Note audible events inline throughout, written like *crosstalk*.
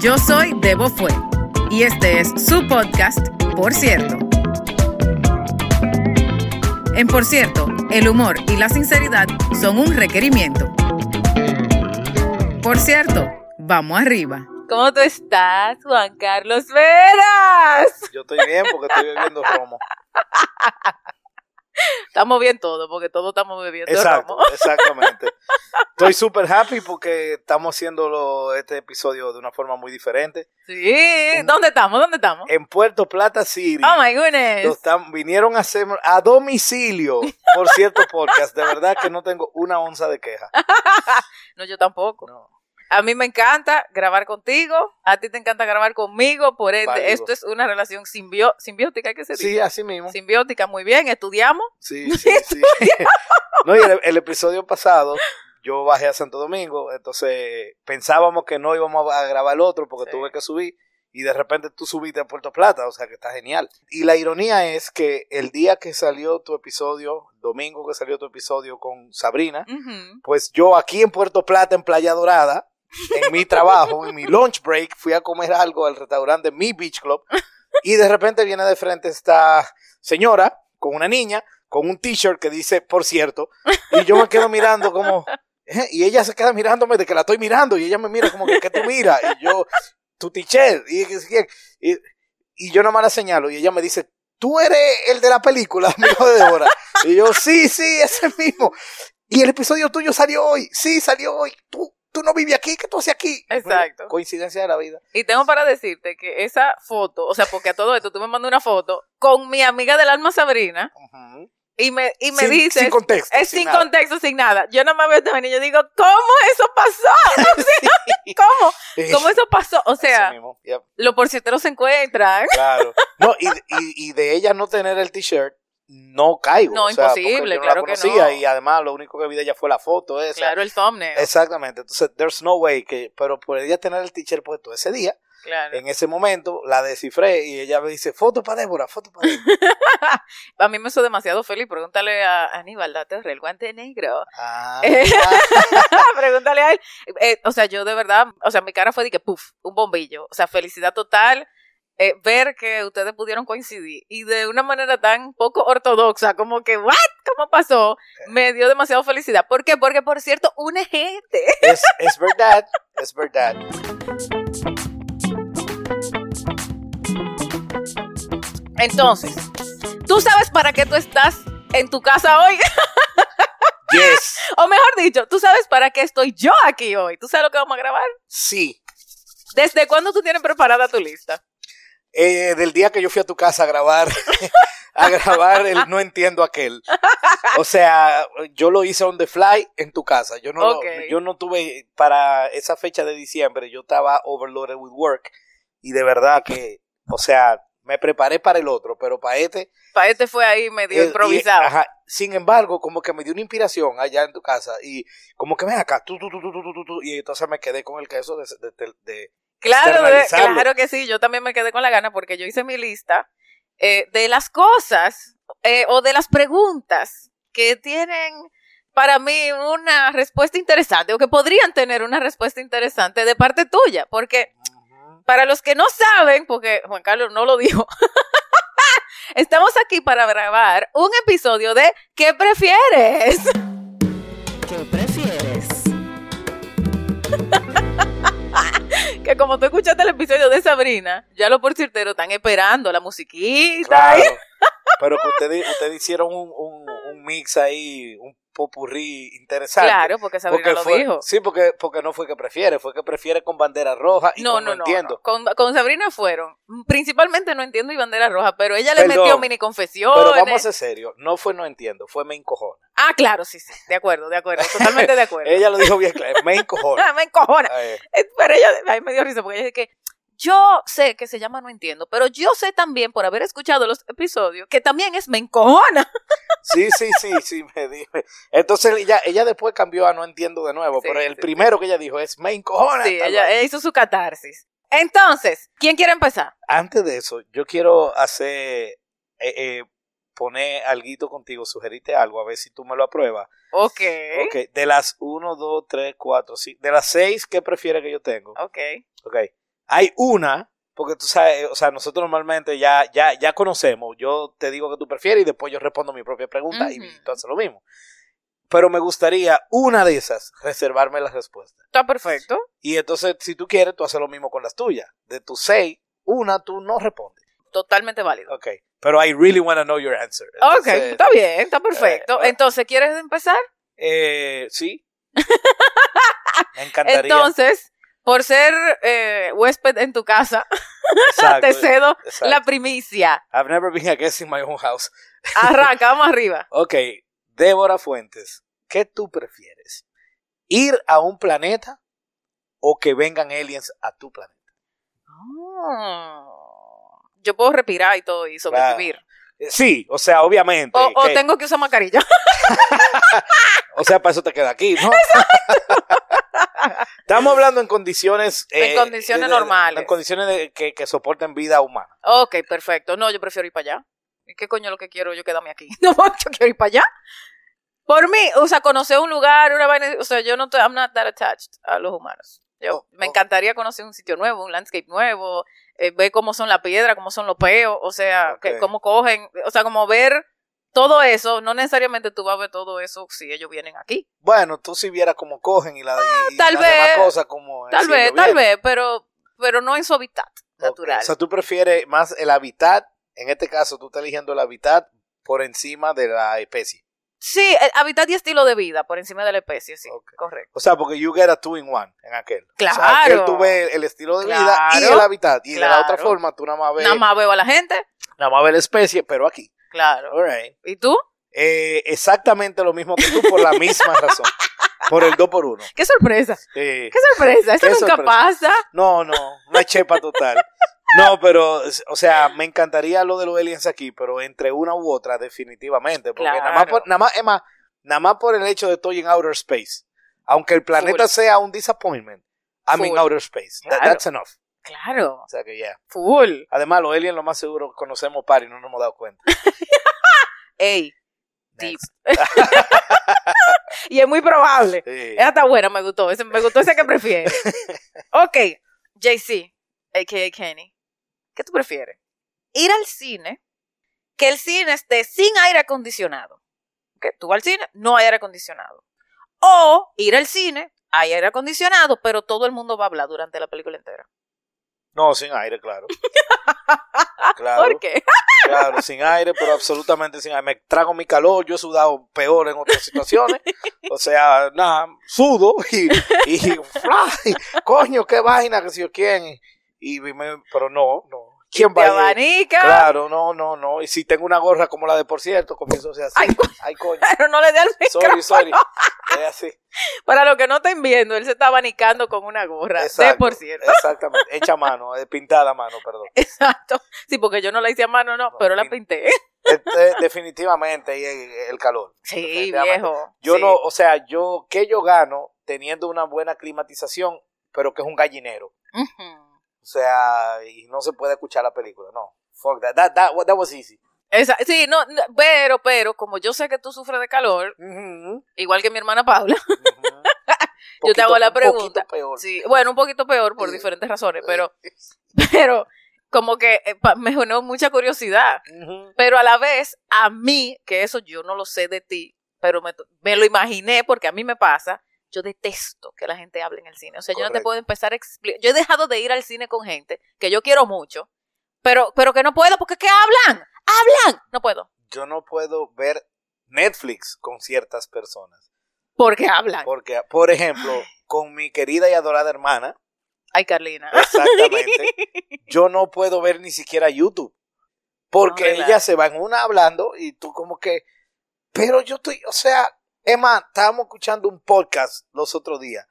Yo soy Debo Fue y este es su podcast, Por cierto. En Por cierto, el humor y la sinceridad son un requerimiento. Por cierto, vamos arriba. ¿Cómo tú estás, Juan Carlos Veras? Yo estoy bien porque estoy bebiendo romo. *laughs* Estamos bien todos, porque todos estamos bebiendo Exacto, romo. exactamente. Estoy súper happy porque estamos haciendo este episodio de una forma muy diferente. Sí, ¿dónde estamos? ¿Dónde estamos? En Puerto Plata City. Oh my goodness. Vinieron a hacer a domicilio, por cierto, podcast. De verdad que no tengo una onza de queja. *laughs* No, yo tampoco. No. A mí me encanta grabar contigo, a ti te encanta grabar conmigo, por ende, Válido. esto es una relación simbio- simbiótica, ¿qué se dice? Sí, así mismo. Simbiótica, muy bien, estudiamos. Sí, sí, sí. *laughs* No, y el, el episodio pasado, yo bajé a Santo Domingo, entonces pensábamos que no íbamos a grabar el otro porque Sí. tuve que subir y de repente tú subiste a Puerto Plata, o sea que está genial. Y la ironía es que el día que salió tu episodio, domingo que salió tu episodio con Sabrina, pues yo aquí en Puerto Plata, en Playa Dorada, en mi trabajo, en mi lunch break, fui a comer algo al restaurante Mi Beach Club y de repente viene de frente esta señora con una niña con un t-shirt que dice, por cierto, y yo me quedo mirando como, ¿eh? y ella se queda mirándome de que la estoy mirando y ella me mira como que, ¿qué tú miras? Y yo, tu t-shirt, y, y, y yo nomás la señalo y ella me dice, tú eres el de la película, *laughs* amigo de Débora. Y yo, sí, sí, ese mismo. Y el episodio tuyo salió hoy. Sí, salió hoy. Tú, tú no vives aquí, ¿qué tú haces aquí? Exacto. Coincidencia de la vida. Y tengo para decirte que esa foto, o sea, porque a todo esto tú me mandas una foto con mi amiga del alma Sabrina y me, y me sin, dices, sin contexto. es sin contexto, sin nada. Yo no me veo vaina y yo digo, ¿cómo eso pasó? *laughs* *laughs* O sea, ¿Cómo? ¿Cómo eso pasó? O sea, yep, los porcieteros se encuentran. claro. No, y, y, y de ella no tener el t-shirt, no caigo. No, o sea, porque imposible, yo no claro la que no. Y además, lo único que vi de ella fue la foto esa. Claro, el thumbnail. Exactamente. Entonces, there's no way que, pero por ella tener el t-shirt puesto ese día, Claro. en ese momento, la descifré y ella me dice, foto para Débora, foto para Débora. *laughs* A mí me hizo demasiado feliz. Pregúntale a Aníbal la Torre, el guante negro. Ah, Eh, *laughs* Pregúntale a él. Eh, o sea, yo de verdad, o sea, mi cara fue de que, puff, un bombillo. O sea, felicidad total. Eh, ver que ustedes pudieron coincidir y de una manera tan poco ortodoxa, como que, ¿what? ¿Cómo pasó? Me dio demasiado felicidad. ¿Por qué? Porque, por cierto, une gente. *laughs* es, es verdad, es verdad. Entonces, ¿tú sabes para qué tú estás en tu casa hoy? *laughs* Yes, o mejor dicho, ¿tú sabes para qué estoy yo aquí hoy? ¿Tú sabes lo que vamos a grabar? sí. ¿Desde cuándo tú tienes preparada tu lista? eh, del día que yo fui a tu casa a grabar, *laughs* a grabar el No Entiendo Aquel. O sea, yo lo hice on the fly en tu casa. Yo no, yo no tuve, para esa fecha de diciembre, yo estaba overloaded with work. Y de verdad que, o sea, me preparé para el otro, pero para este. Para este fue ahí medio improvisado. Ajá, sin embargo, como que me dio una inspiración allá en tu casa y como que ven acá, tú, tú, tú, tú, tú, tú, tú, y entonces me quedé con el queso de, de, de, claro, claro que sí. Yo también me quedé con la gana porque yo hice mi lista eh, de las cosas eh, o de las preguntas que tienen para mí una respuesta interesante o que podrían tener una respuesta interesante de parte tuya. Porque para los que no saben, porque Juan Carlos no lo dijo, *laughs* estamos aquí para grabar un episodio de ¿Qué prefieres? ¿Qué prefieres? Que como tú escuchaste el episodio de Sabrina, ya los porcierteros están esperando la musiquita. Claro. *laughs* Pero que ustedes, ustedes hicieron un, un, un mix ahí, un popurrí interesante. Claro, porque Sabrina Porque lo fue- dijo. Sí, porque, porque no fue que prefiere, fue que prefiere con bandera roja y No, con no, no, no, entiendo. no. Con, con Sabrina fueron. Principalmente no entiendo y bandera roja, pero ella le Perdón, metió mini confesiones. Pero vamos a ser serios, no fue no entiendo, fue me encojona. Ah, claro, sí, sí. De acuerdo, de acuerdo. Totalmente de *laughs* acuerdo. Ella lo dijo bien claro, me encojona. *laughs* Me encojona. Eh, Pero ella, ay, me dio risa porque ella dice que yo sé que se llama No Entiendo, pero yo sé también por haber escuchado los episodios que también es me encojona. Sí, sí, sí, sí, me dijo. Entonces ella, ella después cambió a no entiendo de nuevo, Sí, pero el sí, primero que ella dijo es me encojona. Sí, ella, hizo su catarsis. Entonces, ¿quién quiere empezar? Antes de eso, yo quiero hacer, eh, eh, exponer algo contigo, sugerirte algo, a ver si tú me lo apruebas. Ok. Ok, de las 1, 2, 3, 4, 5, de las 6, ¿qué prefieres que yo tengo? Ok. Ok, hay una, porque tú sabes, o sea, nosotros normalmente ya, ya, ya conocemos, yo te digo que tú prefieres y después yo respondo mi propia pregunta y tú haces lo mismo. Pero me gustaría una de esas reservarme la respuesta. Está perfecto. Y entonces, si tú quieres, tú haces lo mismo con las tuyas. De tus seis, una tú no respondes. Totalmente válido. Ok. Pero I really want to know your answer. Ok, Entonces, está bien, está perfecto. eh, Entonces, ¿quieres empezar? Eh, sí. *laughs* Me encantaría. Entonces, por ser eh, huésped en tu casa, *laughs* Exacto, te cedo exacto. la primicia. I've never been a guest in my own house. Arranca, *laughs* vamos arriba. Ok, Débora Fuentes, ¿qué tú prefieres? ¿Ir a un planeta o que vengan aliens a tu planeta? Ah. Yo puedo respirar y todo y sobrevivir. Eh, Sí, o sea, obviamente. O, o que- tengo que usar mascarilla. *laughs* o sea, para eso te queda aquí, ¿no? Estamos hablando en condiciones... En condiciones de- de- normales. En condiciones de- que, que soporten vida humana. ok, perfecto. No, yo prefiero ir para allá. ¿Y qué coño es lo que quiero? Yo quedarme aquí. *laughs* No, yo quiero ir para allá. Por mí, o sea, conocer un lugar, una vaina, o sea, yo no estoy, I'm not that attached a los humanos. Yo, Oh, me oh. encantaría conocer un sitio nuevo, un landscape nuevo, eh, ver cómo son las piedras, cómo son los peos, o sea, que, cómo cogen, o sea, como ver todo eso, no necesariamente tú vas a ver todo eso si ellos vienen aquí. Bueno, tú si vieras cómo cogen y, la, y- y tal las vez, demás cosas como... Tal si vez, tal vez, pero, pero no en su hábitat Ok, natural. O sea, tú prefieres más el hábitat, en este caso tú estás eligiendo el hábitat por encima de la especie. Sí, el hábitat y estilo de vida por encima de la especie, sí, Ok. correcto. O sea, porque you get a two in one en aquel. O sea, Claro. aquel tú ves el estilo de vida y Claro. el hábitat. Y de la otra Claro. forma tú nada más ves, Nada más veo a la gente, nada más ves la especie, pero aquí. Claro. All right. ¿Y tú? Eh, exactamente lo mismo que tú por la misma razón. Por el 2 por 1 ¡Qué sorpresa! ¡Qué sorpresa! Eso Qué nunca sorpresa. pasa. No, no, una chepa total. No, pero, o sea, me encantaría lo de los aliens aquí, pero entre una u otra, definitivamente. Porque nada más, por, nada, más, es más, nada más por el hecho de estoy en outer space. Aunque el planeta Full. sea un disappointment, I'm in outer space. That- Claro. that's enough. Claro, O sea que ya. full. Además, los aliens lo más seguro conocemos par y no nos hemos dado cuenta. *laughs* Ey, deep. *laughs* Y es muy probable. Sí. Esa está buena, me gustó. Ese, me gustó ese que prefiere. *laughs* ok, JC, a.k.a. Kenny. ¿Qué tú prefieres? Ir al cine, que el cine esté sin aire acondicionado. Que tú vas al cine, no hay aire acondicionado. O ir al cine, hay aire acondicionado, pero todo el mundo va a hablar durante la película entera. No, sin aire, claro. *laughs* Claro. ¿Por qué? Claro, sin aire, pero absolutamente sin aire. Me trago mi calor, yo he sudado peor en otras situaciones. O sea, nada, sudo y, y, *laughs* coño, qué vaina, que si yo quién. Y, me- pero no, no. ¿Quién va abanica. Claro, no, no, no. Y si tengo una gorra como la de por cierto, comienzo a ser así. Ay, co- Ay, coño. Pero *laughs* no le dé al micrófono. Sorry, sorry. Es así. Para los que no estén viendo, él se está abanicando con una gorra. De Exacto, por cierto. Exactamente. Hecha a mano, eh, pintada a mano, perdón. Exacto. Sí, porque yo no la hice a mano, no, pero la pinté. Este, definitivamente y el, el calor. Sí, viejo. Yo sí. no, o sea, yo, ¿qué yo gano teniendo una buena climatización, pero que es un gallinero? Ujú. O sea, y no se puede escuchar la película, no. Fuck that, that, that, that was easy. Esa- sí, no, no, pero, pero, como yo sé que tú sufres de calor, igual que mi hermana Paula, *laughs* yo te hago la un poquito pregunta. peor. Sí, bueno, un poquito peor por diferentes razones, pero, *laughs* pero, como que eh, me generó mucha curiosidad. Pero a la vez, a mí, que eso yo no lo sé de ti, pero me, me lo imaginé porque a mí me pasa, yo detesto que la gente hable en el cine. O sea, yo no te puedo empezar a explicar. Yo he dejado de ir al cine con gente que yo quiero mucho, pero, pero que no puedo porque ¿qué hablan? ¡Hablan! No puedo. Yo no puedo ver Netflix con ciertas personas. Porque hablan. Porque, por ejemplo, con mi querida y adorada hermana, Ay, Carlina. exactamente, *laughs* yo no puedo ver ni siquiera YouTube. Porque No, ella se va en una hablando y tú como que, pero yo estoy, o sea, Emma, estábamos escuchando un podcast los otros días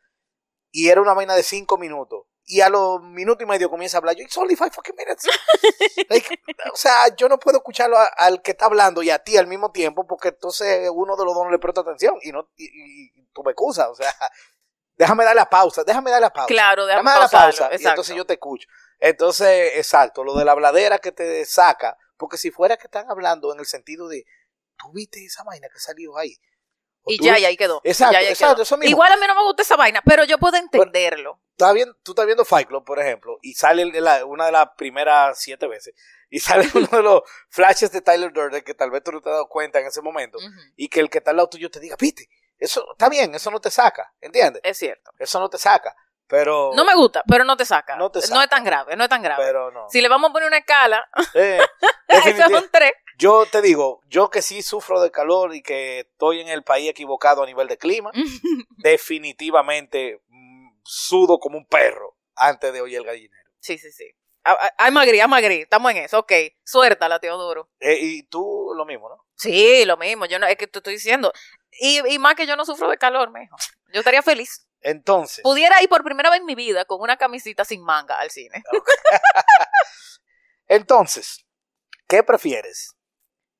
y era una vaina de cinco minutos. Y a los minutos y medio comienza a hablar. Yo, it's only five fucking minutes. *laughs* Like, o sea, yo no puedo escucharlo a- al que está hablando y a ti al mismo tiempo porque entonces uno de los dos no le presta atención y no y, y- y tú me excusas. O sea, *laughs* déjame dar la pausa, déjame dar la pausa. Claro, déjame Dame la pausarlo, pausa y entonces yo te escucho. Entonces, exacto, lo de la bladera que te saca, Porque si fuera que están hablando en el sentido de, tú viste esa vaina que salió ahí. Y tú- ya, y ahí quedó. Exacto, Ya, ya exacto, quedó. eso mismo. Igual a mí no me gusta esa vaina, pero yo puedo entenderlo. Estás viendo- tú estás viendo Fight Club, por ejemplo, y sale la- una de las primeras siete veces, y *laughs* sale uno de los flashes de Tyler Durden que tal vez tú no te has dado cuenta en ese momento, y que el que está al lado tuyo te diga, viste, eso está bien, eso no te saca, ¿entiendes? Es cierto. Eso no te saca, pero... No me gusta, pero no te saca. No te No saca. es tan grave, no es tan grave. Pero no. Si le vamos a poner una escala, Eh, *laughs* eso definitiv- son tres. Yo te digo, yo que sí sufro de calor y que estoy en el país equivocado a nivel de clima, *laughs* definitivamente mm, sudo como un perro antes de oír el gallinero. Sí, sí, sí. Ah, ah, Ay, Magri, ay, Magri, estamos en eso. Ok, suéltala, Teodoro. Eh, y tú lo mismo, ¿no? Sí, lo mismo. Yo no, es que te estoy diciendo. Y, y más que yo no sufro de calor, mijo. Yo estaría feliz. Entonces, Pudiera ir por primera vez en mi vida con una camisita sin manga al cine. *laughs* entonces, ¿qué prefieres?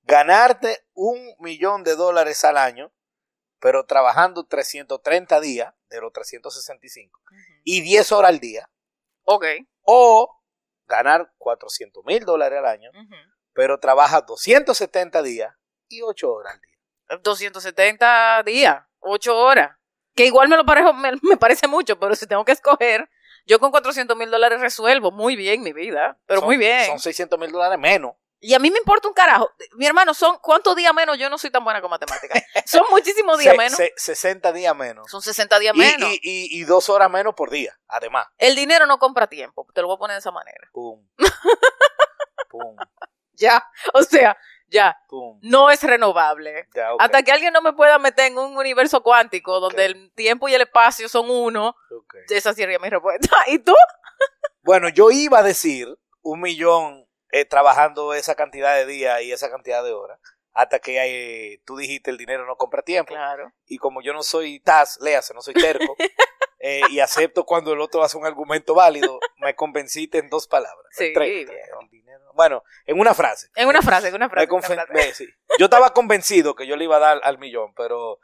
¿Ganarte un millón de dólares al año, pero trabajando 330 días de los 365 y 10 horas al día? Ok. ¿O ganar 400 mil dólares al año, pero trabajas 270 días y 8 horas al día? 270 días, 8 horas. Que igual me lo parejo, me, me parece mucho, pero si tengo que escoger, yo con 400 mil dólares resuelvo muy bien mi vida. Pero Son- muy bien. Son 600 mil dólares menos. Y a mí me importa un carajo. Mi hermano, son ¿cuántos días menos? Yo no soy tan buena con matemáticas. Son *laughs* muchísimos días Se- menos. se- 60 días menos. Son 60 días Y, menos. y, y, y dos horas menos por día, además. El dinero no compra tiempo. Te lo voy a poner de esa manera. Pum. *laughs* Pum. Ya. O sea, ya. Pum. No es renovable. Ya, Hasta que alguien no me pueda meter en un universo cuántico donde el tiempo y el espacio son uno, ok. esa sería mi respuesta. *laughs* ¿Y tú? Bueno, yo iba a decir un millón eh, trabajando esa cantidad de días y esa cantidad de horas. Hasta que eh, tú dijiste el dinero no compra tiempo. Claro. Y como yo no soy TAS, léase, no soy terco, *laughs* eh, y acepto cuando el otro hace un argumento válido, me convenciste en dos palabras. Sí, Tres. dinero- Bueno, en una frase. En una frase, en una Me frase. en una confen- frase. ve, sí. Yo estaba convencido que yo le iba a dar al millón, pero...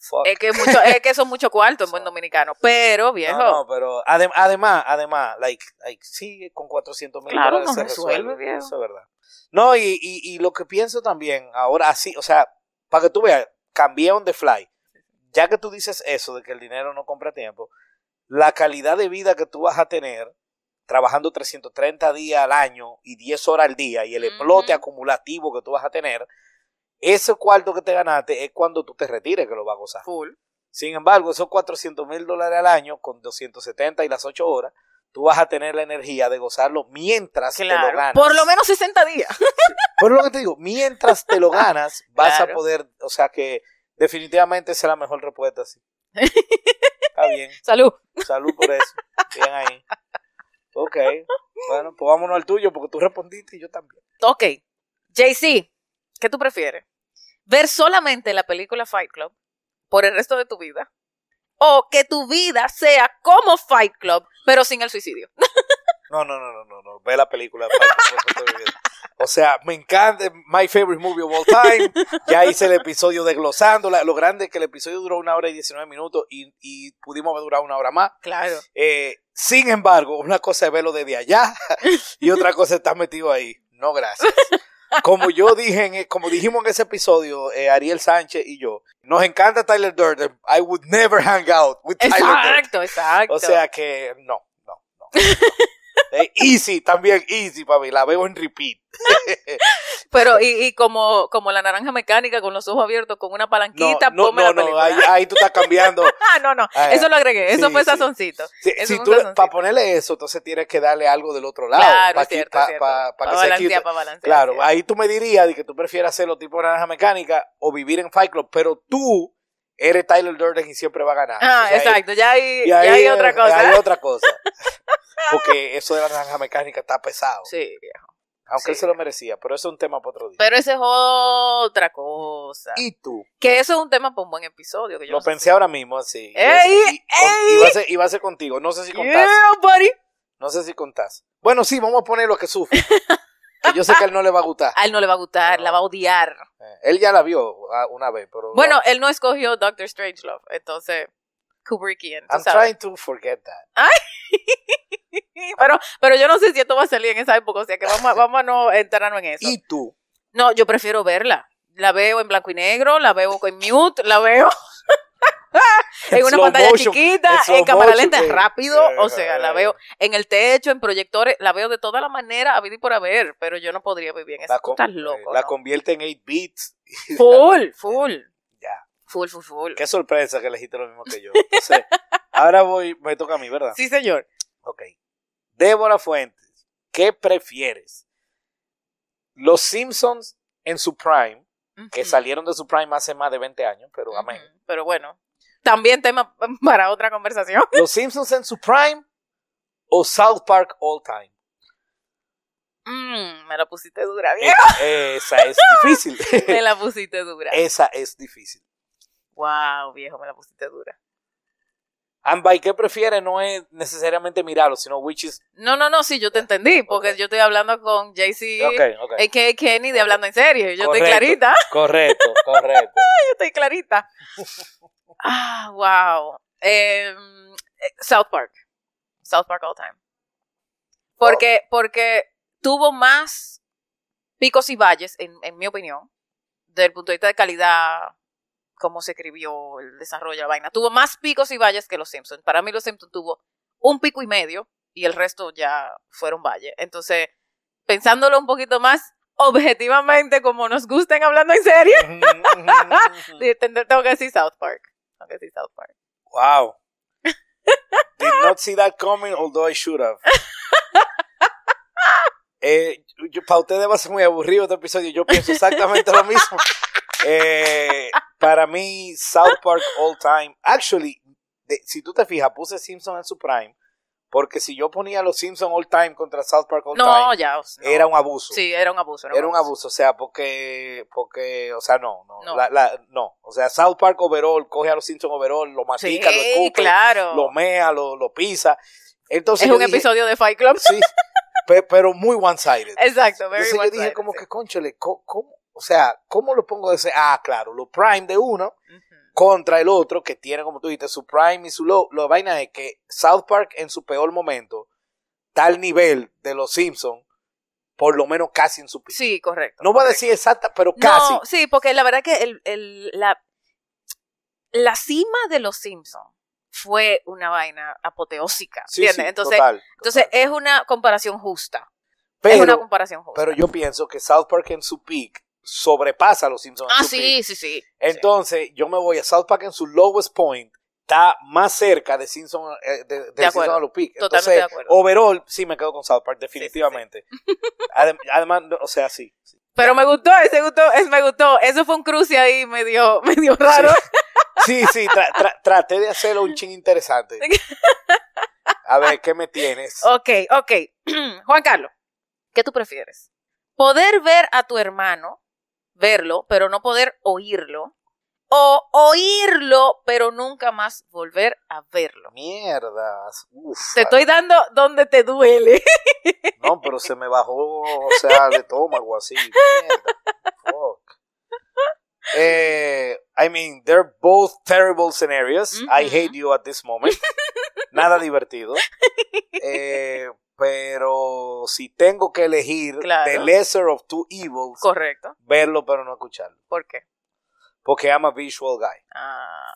fuck. Es que, mucho, es que son mucho cuarto en buen *laughs* dominicano. Pero, viejo. No, no, pero adem- además, además, like, like, sí, con 400 mil Claro, dólares no se resuelve, viejo. Eso es verdad. No, y, y, y lo que pienso también, ahora así, o sea, para que tú veas, cambié on the fly. Ya que tú dices eso de que el dinero no compra tiempo, la calidad de vida que tú vas a tener trabajando 330 días al año y 10 horas al día y el explote acumulativo que tú vas a tener, ese cuarto que te ganaste es cuando tú te retires que lo vas a gozar. Full. Sin embargo, esos 400 mil dólares al año con 270 y las 8 horas, tú vas a tener la energía de gozarlo mientras te lo ganas. Por lo menos 60 días. *laughs* Pero lo que te digo, mientras te lo *laughs* ganas, vas Claro. a poder, o sea que definitivamente la mejor respuesta, sí. Está bien, *laughs* Salud. salud por eso. Bien ahí. Ok, bueno, pues vámonos al tuyo porque tú respondiste y yo también. Ok. JC, ¿qué tú prefieres? ¿Ver solamente la película Fight Club por el resto de tu vida? ¿O que tu vida sea como Fight Club, pero sin el suicidio? *laughs* No, no, no, no, no, no. Ve la película. Fight Club, por eso te olvides. O sea, me encanta. My favorite movie of all time. Ya hice el episodio desglosándola. Lo grande es que el episodio duró una hora y 19 minutos y, y pudimos haber durado una hora más. Claro. Eh, sin embargo, una cosa es verlo desde allá *laughs* y otra cosa es estar metido ahí. No, gracias. Como yo dije, en- como dijimos en ese episodio, eh, Ariel Sánchez y yo, nos encanta Tyler Durden. I would never hang out with Tyler Durden. Exacto, exacto. O sea que no, no, no. no. *laughs* Eh, easy, también easy para mí. La veo en repeat. *laughs* Pero, y, y como, como la naranja mecánica con los ojos abiertos, con una palanquita, no, no, la no, película. ahí, ahí tú estás cambiando. *laughs* Ah, no, no. Ah, eso lo agregué. Eso sí, fue sí. sazoncito. Si, Eso tú, sazoncito. para ponerle eso, entonces tienes que darle algo del otro lado. Claro, para cierto, es cierto. Para balancear, para. Claro, cierto. ahí tú me dirías de que tú prefieres hacerlo tipo naranja mecánica o vivir en Fight Club, pero tú eres Tyler Durden y siempre va a ganar. Ah, O sea, exacto. Ya hay, y ya hay otra cosa. Hay otra cosa. *laughs* Porque eso de la naranja mecánica está pesado. Sí, viejo. Aunque sí. él se lo merecía, pero eso es un tema para otro día. Pero esa es otra cosa. ¿Y tú? Que eso es un tema para un buen episodio. Que yo Lo no pensé ahora mismo así. ¡Ey! Y- y- con- ¡Ey! Iba a ser, iba a ser contigo. No sé si si- contás. Yeah, buddy. No sé si contás. Bueno, sí, vamos a poner lo que sufre. *laughs* que yo sé que a él no le va a gustar. *laughs* A él no le va a gustar, No. la va a odiar. Eh, él ya la vio ah, una vez, pero... Bueno, él no escogió Doctor Strangelove, entonces Kubrickian, I'm sabes. trying to forget that. *laughs* Pero, pero yo no sé si esto va a salir en esa época, o sea que vamos, a- vamos a no enterarnos en eso. ¿Y tú? No, yo prefiero verla. La veo en blanco y negro, la veo con mute, la veo en una slow pantalla motion, chiquita, en cámara motion, lenta, eh, rápido, o sea, la eh. veo en el techo, en proyectores, la veo de toda la manera, a vivir por haber, pero yo no podría vivir en eso. La, Tú con- estás loco. la ¿no? convierte en 8 bits. *laughs* Full, full, Ya. full, full, full. Qué sorpresa que elegiste lo mismo que yo. Entonces, ahora voy, me toca a mí, ¿verdad? Sí, señor. Ok. Débora Fuentes, ¿qué prefieres? Los Simpsons en su prime, que salieron de su prime hace más de 20 años, pero amén. Pero bueno, también tema *laughs* para otra conversación. ¿Los Simpsons en su prime o South Park all time? Mm, me la pusiste dura, Eh, bien. Esa es *laughs* difícil. Me la pusiste dura. Esa es difícil. Wow, viejo, me la pusiste dura. Ambay, ¿qué prefieres? No es necesariamente mirarlo, sino which is. No, no, no, sí, yo te entendí, porque yo estoy hablando con JC, Ok, ok. a.k.a. Kenny, de Hablando en Serio. Yo Correcto. estoy clarita, Correcto, correcto. *laughs* yo estoy clarita. Ah, wow. Em, eh, South Park. South Park all time. Porque, porque tuvo más picos y valles, en, en mi opinión, desde el punto de vista de calidad, cómo se escribió, el desarrollo de la vaina. Tuvo más picos y valles que los Simpsons. Para mí los Simpsons tuvo un pico y medio y el resto ya fueron valles. Entonces, pensándolo un poquito más objetivamente, como nos gusten hablando en tend- *laughs* tengo que decir South Park. Que decir South Park. Wow. *laughs* Did not see that coming, although I should have. *laughs* Eh, yo- para ustedes va a ser muy aburrido este episodio. Yo pienso exactamente lo mismo. *laughs* Eh, para mí, South Park all time. Actually, de- si tú te fijas, puse Simpson en su prime. Porque si yo ponía los Simpson all time contra South Park all No, time, ya. no. era un abuso. Sí, era un abuso. Era un abuso, o sea, porque, porque, o sea, no, no, No. la- la- no, o sea, South Park overall, coge a los Simpsons overall, lo Sí, mastica, lo escupe, claro. lo mea, lo, lo pisa. Entonces es un dije, episodio de Fight Club. sí, pe- pero muy one-sided. Exacto, very Entonces yo dije one-sided, como sí. que, conchole, co- ¿cómo, o sea, ¿cómo lo pongo de ese? Ah, claro, lo prime de uno. Contra el otro, que tiene, como tú dijiste, su prime y su low. Lo vaina es que South Park en su peor momento, tal nivel de los Simpsons, por lo menos casi en su pico. Sí, correcto. No voy a correcto. decir exacta, pero casi. No, sí, porque la verdad que el, el- la, la cima de los Simpsons fue una vaina apoteósica, Sí, ¿entiendes? sí, entonces, total, entonces total. es una comparación justa. es una comparación justa. pero yo pienso que South Park en su peak sobrepasa a los Simpsons ah, sí, sí, sí. Entonces, yo me voy a South Park en su lowest point, está más cerca de Simpsons eh, de, de De. Simpsons a Entonces, de acuerdo. overall, sí me quedo con South Park, definitivamente. *laughs* Adem- Además, o sea, sí. Pero me gustó, ese gustó, me gustó. Eso fue un cruce ahí medio, *laughs* medio raro. Sí, sí, tra- tra- traté de hacerlo un ching interesante. A ver, ¿qué me tienes? Ok, ok. *clears throat* Juan Carlos, ¿qué tú prefieres? ¿Poder ver a tu hermano, verlo, pero no poder oírlo? ¿O oírlo, pero nunca más volver a verlo? Mierdas. Uf. Te estoy dando donde te duele. No, pero se me bajó, o sea, el estómago así. Mierda. Fuck. Eh, I mean, they're both terrible scenarios. I hate you at this moment. Nada divertido. *laughs* Eh, pero si tengo que elegir Claro. the lesser of two evils, Correcto. verlo pero no escucharlo. ¿Por qué? Porque I'm a visual guy. Ah,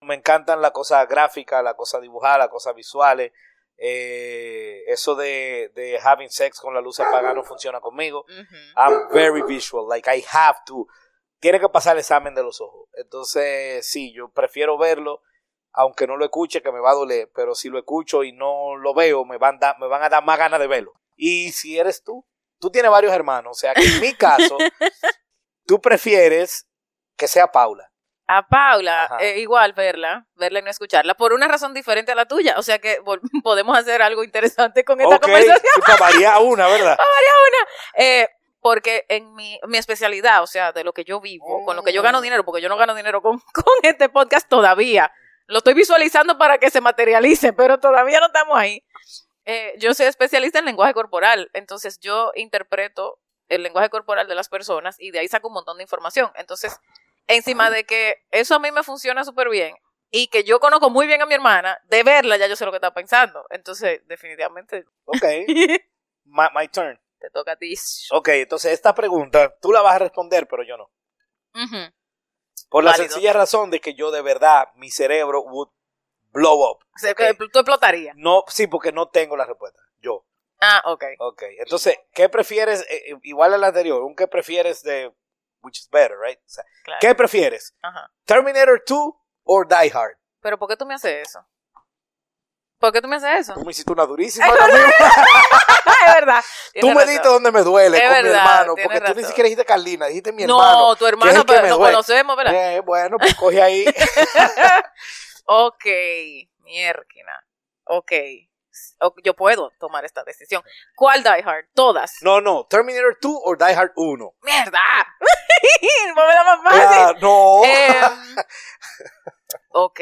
Me encantan las cosas gráficas, las cosas dibujadas, las cosas visuales. Eh, eso de, de having sex con la luz apagada no funciona conmigo. I'm very visual, like I have to. Tiene que pasar el examen de los ojos. Entonces, sí, yo prefiero verlo, aunque no lo escuche, que me va a doler. Pero si lo escucho y no lo veo, me van, da- me van a dar más ganas de verlo. Y si eres tú, tú tienes varios hermanos. O sea, que en mi *laughs* caso, tú prefieres que sea Paula. A Paula, eh, igual verla, verla y no escucharla, por una razón diferente a la tuya. O sea que *laughs* podemos hacer algo interesante con esta conversación. sí, para variar *laughs* una, ¿verdad? Eh, porque en mi, mi especialidad, o sea, de lo que yo vivo, con lo que yo gano Mm. dinero, porque yo no gano dinero con, con este podcast todavía. Lo estoy visualizando para que se materialice, pero todavía no estamos ahí. Eh, yo soy especialista en lenguaje corporal, entonces yo interpreto el lenguaje corporal de las personas y de ahí saco un montón de información. Entonces, encima de que eso a mí me funciona súper bien, y que yo conozco muy bien a mi hermana, de verla ya yo sé lo que está pensando. Entonces, definitivamente, Ok, *laughs* my, my turn. te toca a ti. Ok, entonces esta pregunta tú la vas a responder, pero yo no. Ujú. Por la sencilla razón de que yo de verdad, mi cerebro would blow up. O sea, Ok. que tú explotarías. No, sí, porque no tengo la respuesta. Yo. Ah, ok. Ok, entonces, ¿qué prefieres? Eh, eh, igual al anterior, un qué prefieres de which is better, right? O sea, Claro. ¿Qué prefieres? Ajá. ¿Terminator 2 o Die Hard? Pero ¿por qué tú me haces eso? ¿Por qué tú me haces eso? Tú me hiciste una durísima. Es mismo. *laughs* es verdad. Tú me razón. diste donde me duele Es con mi verdad, hermano, porque tú ni razón. siquiera dijiste Carlina, dijiste mi hermano. No, tu hermano, pero nos duele. conocemos, ¿verdad? Eh, bueno, pues coge ahí. *laughs* Ok, mierquina. Ok. Yo puedo tomar esta decisión. ¿Cuál Die Hard? Todas. no, no, Terminator 2 o Die Hard 1. ¡Mierda! *laughs* Ponme la más fácil. Claro, no. Em, ok.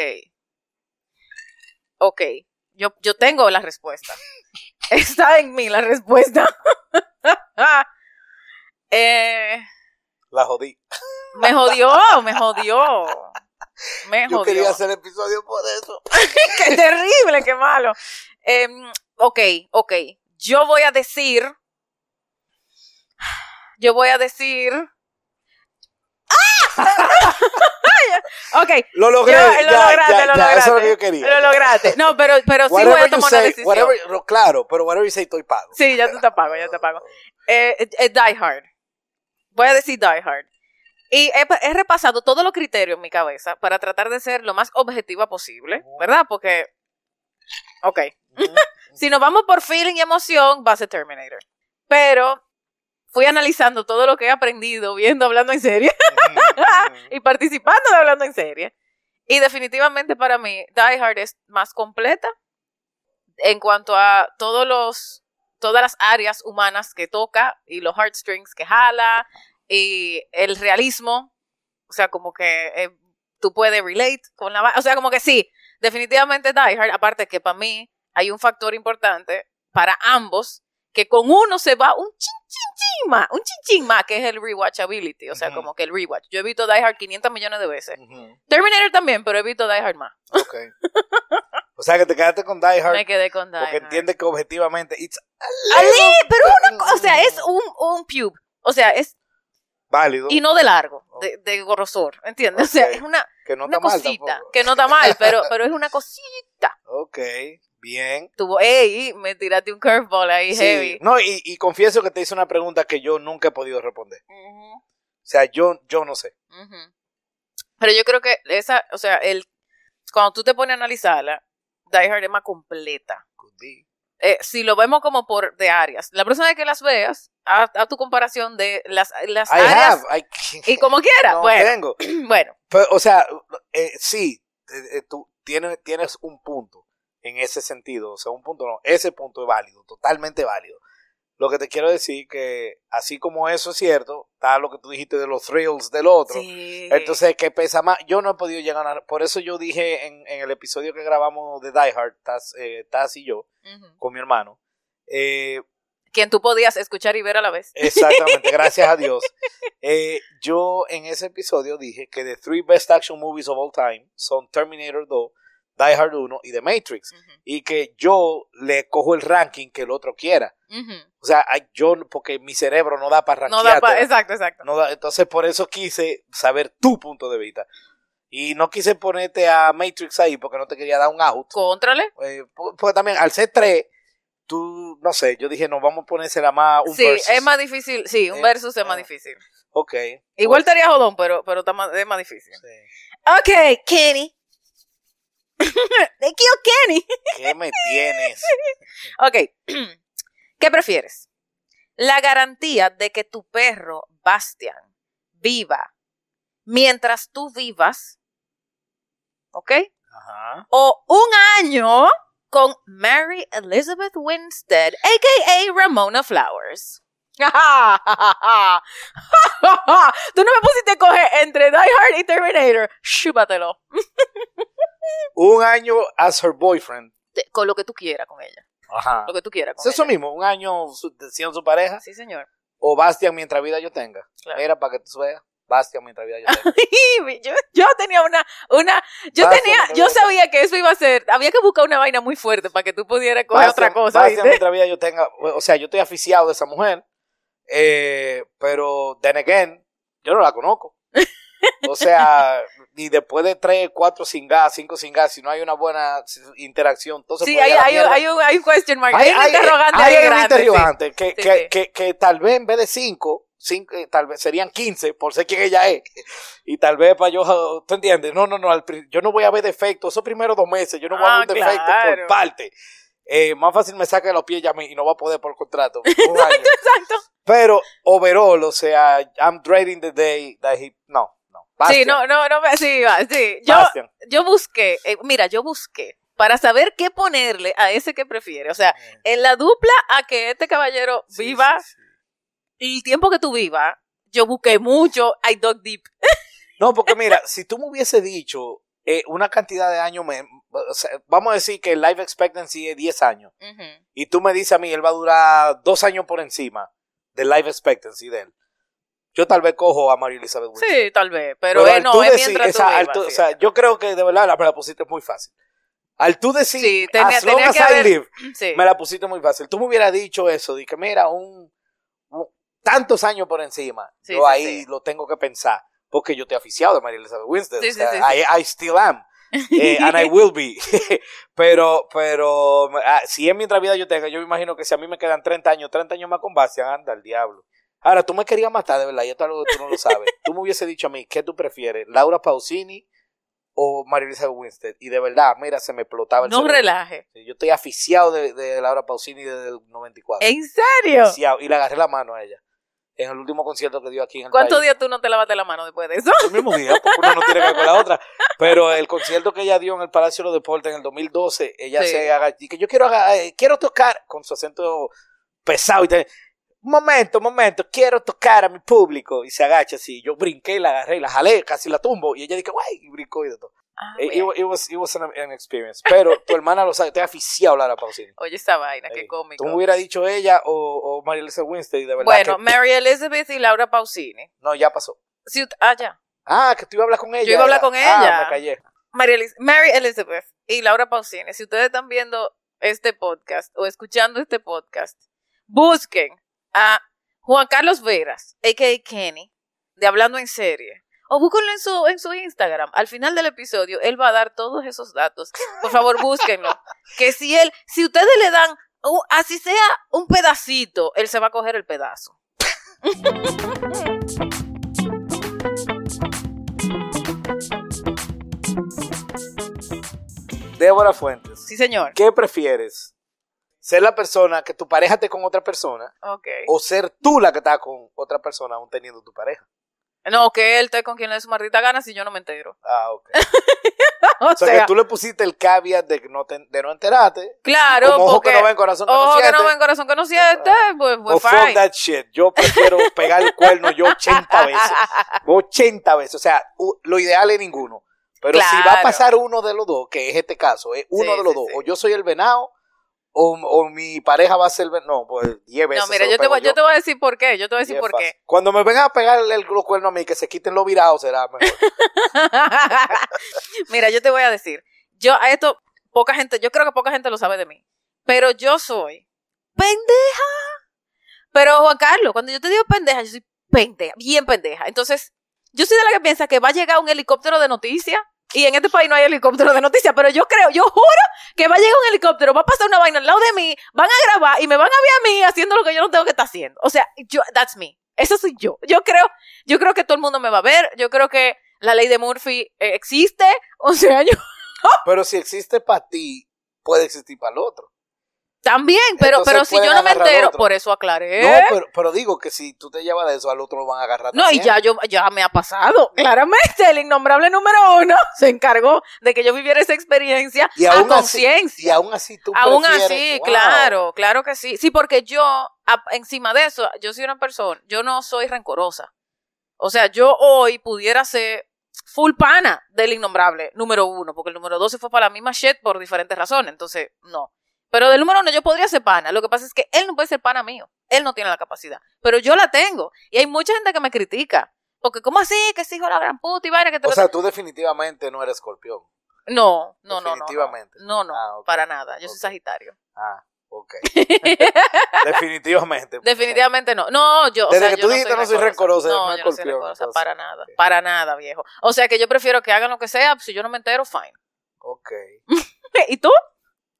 Ok. Yo, yo tengo la respuesta. *laughs* Está en mí la respuesta. *laughs* Eh, La jodí. me jodió, me jodió. Me Yo jodió. quería hacer episodio por eso. *laughs* qué terrible, qué malo. Em, ok, ok. Yo voy a decir. Yo voy a decir. *laughs* Ok, Lo logré. Yo- lo ya, lograste, ya, lo ya, Eso es lo lograste. que yo quería. lo lograste. No, pero, pero sí voy Whatever a you tomar una decisión. whatever- claro, pero whatever you say, estoy pago. Sí, ya tú te pago, ya te pago. Eh, eh, Die Hard. Voy a decir Die Hard. Y he, he repasado todos los criterios en mi cabeza para tratar de ser lo más objetiva posible, ¿verdad? Porque, ok, *laughs* si nos vamos por feeling y emoción, va a ser Terminator. Pero fui analizando todo lo que he aprendido viendo Hablando en Serie *laughs* y participando de Hablando en Serie. Y definitivamente para mí, Die Hard es más completa en cuanto a todos los, todas las áreas humanas que toca y los heartstrings que jala y el realismo. O sea, como que eh, tú puedes relate con la... O sea, como que sí, definitivamente Die Hard, aparte que para mí hay un factor importante para ambos, que con uno se va un chin, chin, chin más, un chin, chin más, que es el rewatchability, o sea, como que el rewatch. Yo he visto Die Hard 500 millones de veces. Terminator también, pero he visto Die Hard más. *laughs* ok. O sea que te quedaste con Die Hard Me quedé con Die porque Hard. entiendes que objetivamente it's Ali, pero una o sea, es un, un pube. O sea, es, válido. y no de largo, de, de grosor, ¿entiendes? O sea, es una, que no una mal cosita, tampoco. que no está mal, pero, pero es una *laughs* cosita. Ok, bien. Tuvo, ey, me tiraste un curveball ahí Sí, heavy. No, y, y confieso que te hice una pregunta que yo nunca he podido responder. O sea, yo, yo no sé. Pero yo creo que esa, o sea, el, cuando tú te pones a analizarla, Die Hard es más completa. Eh, si lo vemos como por de áreas, la próxima vez que las veas, haz, haz tu comparación de las, las I áreas have. I- y como quiera. no bueno, tengo. *clears throat* bueno, Pero, o sea, eh, sí, eh, tú tienes, tienes un punto en ese sentido. O sea, un punto no, ese punto es válido, totalmente válido. Lo que te quiero decir que, así como eso es cierto, está lo que tú dijiste de los thrills del otro. sí. Entonces, ¿qué pesa más? Yo no he podido llegar a... Por eso yo dije en, en el episodio que grabamos de Die Hard, Taz, eh, Taz y yo, con mi hermano, eh, quien tú podías escuchar y ver a la vez. Exactamente, gracias a *laughs* Dios. Eh, yo en ese episodio dije que the three best action movies of all time son Terminator 2, Die Hard 1 y The Matrix. Y que yo le cojo el ranking que el otro quiera. O sea, yo, porque mi cerebro no da para No da pa- rankearte. exacto, exacto. No da- entonces, por eso quise saber tu punto de vista. Y no quise ponerte a Matrix ahí porque no te quería dar un out. Contrale. Eh, po- porque también al ser 3, tú, no sé, yo dije, no, vamos a ponérsela más un Sí, versus. es más difícil. Sí, un Eh, versus es más eh. difícil. Ok. Igual Pues, estaría jodón, pero, pero está más, es más difícil. sí. Ok, Kenny. *laughs* Thank you, Kenny. ¿Qué me tienes? *laughs* Ok. *clears throat* ¿Qué prefieres? La garantía de que tu perro, Bastian, viva mientras tú vivas. ¿Ok? Ajá. o un año con Mary Elizabeth Winstead, a.k.a. Ramona Flowers. *laughs* Tú no me pusiste a coger entre Die Hard y Terminator. Chúpatelo. Un año as her boyfriend. Te- Con lo que tú quieras con ella. Ajá. Lo que tú quieras con Es eso ella. mismo, un año su- siendo su pareja. Sí, señor. O Bastian mientras vida yo tenga. Claro. Era para que tú veas. Bastian mientras vida yo tenga. *laughs* Yo, yo tenía una, una, yo Basta, tenía, yo sabía que eso iba a ser, había que buscar una vaina muy fuerte para que tú pudieras coger Bastian- otra cosa. Bastian ¿viste? mientras vida yo tenga, o sea, yo estoy aficiado de esa mujer, eh, pero then again, yo no la conozco. *laughs* O sea, y después de tres, cuatro sin gas, cinco sin gas, si no hay una buena interacción, entonces Sí, hay, hay, un- hay un, hay un question mark, hay, un interrogante hay un grande, sí. interrogante que, Sí, que, sí. Que, que tal vez en vez de cinco, cinco eh, tal vez serían 15 por ser quien ella es. Y tal vez para yo, ¿tú entiendes? No, no, no, al yo no voy a ver defectos. Esos primeros dos meses, yo no voy a Ah, ver un defecto claro. por parte. Eh, más fácil me saca de los pies ya me- y no va a poder por contrato. *laughs* Un año. Exacto. Pero overall, o sea, I'm dreading the day that he, no, Sí, no, no, no, me- sí, sí. Yo, yo busqué, eh, mira, yo busqué para saber qué ponerle a ese que prefiere. O sea, en la dupla a que este caballero Sí, viva, y el tiempo que tú vivas, yo busqué mucho, I dug deep. *laughs* No, porque mira, si tú me hubiese dicho eh, una cantidad de años, me- o sea, vamos a decir que el life expectancy es 10 años, y tú me dices a mí, él va a durar dos años por encima del life expectancy de él. Yo tal vez cojo a María Elizabeth Winstead. Sí, tal vez, pero, eh, al no, es decir- mientras esa- vivas, tú- sí. o sea, yo creo que de verdad la, me la pusiste muy fácil. Al tú decir, Sí, tenía- as long tenía as que I haber- live, *clears throat* Sí. me la pusiste muy fácil. Tú me hubieras dicho eso, de que mira, un, un- tantos años por encima, yo ahí lo tengo que pensar, porque yo estoy aficiado de María Elizabeth Winstead. Sí, o sea, I, I still am. eh, and I *laughs* will be. *laughs* pero, pero, ah, si en mientras vida yo tenga, yo me imagino que si a mí me quedan 30 años, 30 años más con Bastian, anda al diablo. Ahora, tú me querías matar, de verdad, y esto es algo que tú no lo sabes. tú me hubiese dicho a mí, ¿qué tú prefieres? ¿Laura Pausini o María Elizabeth Winstead? Y de verdad, mira, se me explotaba el No cerebro. relaje. Yo estoy aficiado de, de Laura Pausini desde el 94. ¿En serio? Aficiado. Y le agarré la mano a ella. En el último concierto que dio aquí en el ¿Cuántos días tú no te lavaste la mano después de eso? El mismo día, porque uno no tiene que ver con la *laughs* otra. Pero el concierto que ella dio en el Palacio de los Deportes en el 2012, ella Sí. se haga que yo quiero eh, quiero tocar con su acento pesado y te, un momento, un momento, quiero tocar a mi público y se agacha así. Yo brinqué, la agarré, la jalé, casi la tumbo y ella dice, guay, y brincó y de todo. Ah, Eh, it, it was, it was an, an experience. Pero tu *laughs* hermana lo sabe, estoy aficiado a Lara Pausini. Oye, esa vaina, qué Eh, cómico. Tú me hubieras dicho ella o, o María Elizabeth Winstead y de verdad Bueno, que- Mary Elizabeth y Laura Pausini. no, ya pasó. Si ut- ah, ya. Ah, que tú ibas a hablar con ella. Yo iba a hablar con Ah, ella. me callé. Mary, Eliz- Mary Elizabeth y Laura Pausini, si ustedes están viendo este podcast o escuchando este podcast, busquen a Juan Carlos Veras, a.k.a. Kenny, de Hablando en Serie. O búsquenlo en su, en su Instagram. Al final del episodio, él va a dar todos esos datos. Por favor, búsquenlo. *laughs* Que si él, si ustedes le dan, así sea un pedacito, él se va a coger el pedazo. Débora Fuentes. Sí, señor. ¿Qué prefieres? ¿Ser la persona que tu pareja esté con otra persona Ok. o ser tú la que está con otra persona aún teniendo tu pareja? No, que él esté con quien le dé su maldita gana si yo no me entero. Ah, ok. *laughs* O O sea, que tú le pusiste el caveat de, que no te- de no enterarte. Claro, Como ojo porque que no ven, corazón que no ojo que siente. no ven, corazón que no siente, pues, pues o fuck fine. that shit. Yo prefiero *laughs* pegar el cuerno yo 80 veces. 80 veces. O sea, lo ideal es ninguno. Pero si va a pasar uno de los dos, que es este caso, es uno Sí, de los sí, dos, sí. o yo soy el venado, o, o mi pareja va a ser. No, pues 10 veces. No, mira, yo te, voy, yo te voy a decir por qué. Yo te voy a decir por fácil. qué. Cuando me vengan a pegar el, los cuernos a mí, que se quiten los virados, será mejor. *laughs* mira, yo te voy a decir. Yo a esto, poca gente, yo creo que poca gente lo sabe de mí. Pero yo soy pendeja. Pero Juan Carlos, cuando yo te digo pendeja, yo soy pendeja, bien pendeja. Entonces, yo soy de la que piensa que va a llegar un helicóptero de noticias. Y en este país no hay helicóptero de noticias, pero yo creo, yo juro que va a llegar un helicóptero, va a pasar una vaina al lado de mí, van a grabar y me van a ver a mí haciendo lo que yo no tengo que estar haciendo. O sea, yo, that's me. Eso soy yo. Yo creo, yo creo que todo el mundo me va a ver. Yo creo que la ley de Murphy eh, existe. *laughs* O sea, yo Pero si existe para ti, puede existir para el otro. También, pero, Entonces pero si yo no me entero, por eso aclaré. No, pero, pero digo que si tú te llevas de eso, al otro lo van a agarrar. No, y ya yo ya me ha pasado. *laughs* Claramente, el innombrable número uno *laughs* se encargó de que yo viviera esa experiencia Y a conciencia. Y aún así tú Aún prefieres- así, wow. claro, claro que sí. Sí, porque yo, a- encima de eso, yo soy una persona, yo no soy rencorosa. O sea, yo hoy pudiera ser full pana del innombrable número uno, porque el número dos se fue para la misma shit por diferentes razones, entonces, no. Pero del número uno yo podría ser pana, lo que pasa es que él no puede ser pana mío, él no tiene la capacidad, pero yo la tengo. Y hay mucha gente que me critica, Porque, ¿cómo así? Que es hijo de la gran puta y vaina que te O sea, tú definitivamente no eres escorpión. No, no, no, no. definitivamente. No, no, Ah, para nada. Yo soy. Sagitario. Ah, ok. *laughs* definitivamente. Definitivamente no. No, yo. o Desde sea, que yo tú dijiste no soy rencorosa, No, no yo no soy escorpión, rencorosa, para nada. Para nada, viejo. O sea que yo prefiero que hagan lo que sea. Si yo no me entero, fine. Ok. *laughs* ¿Y tú?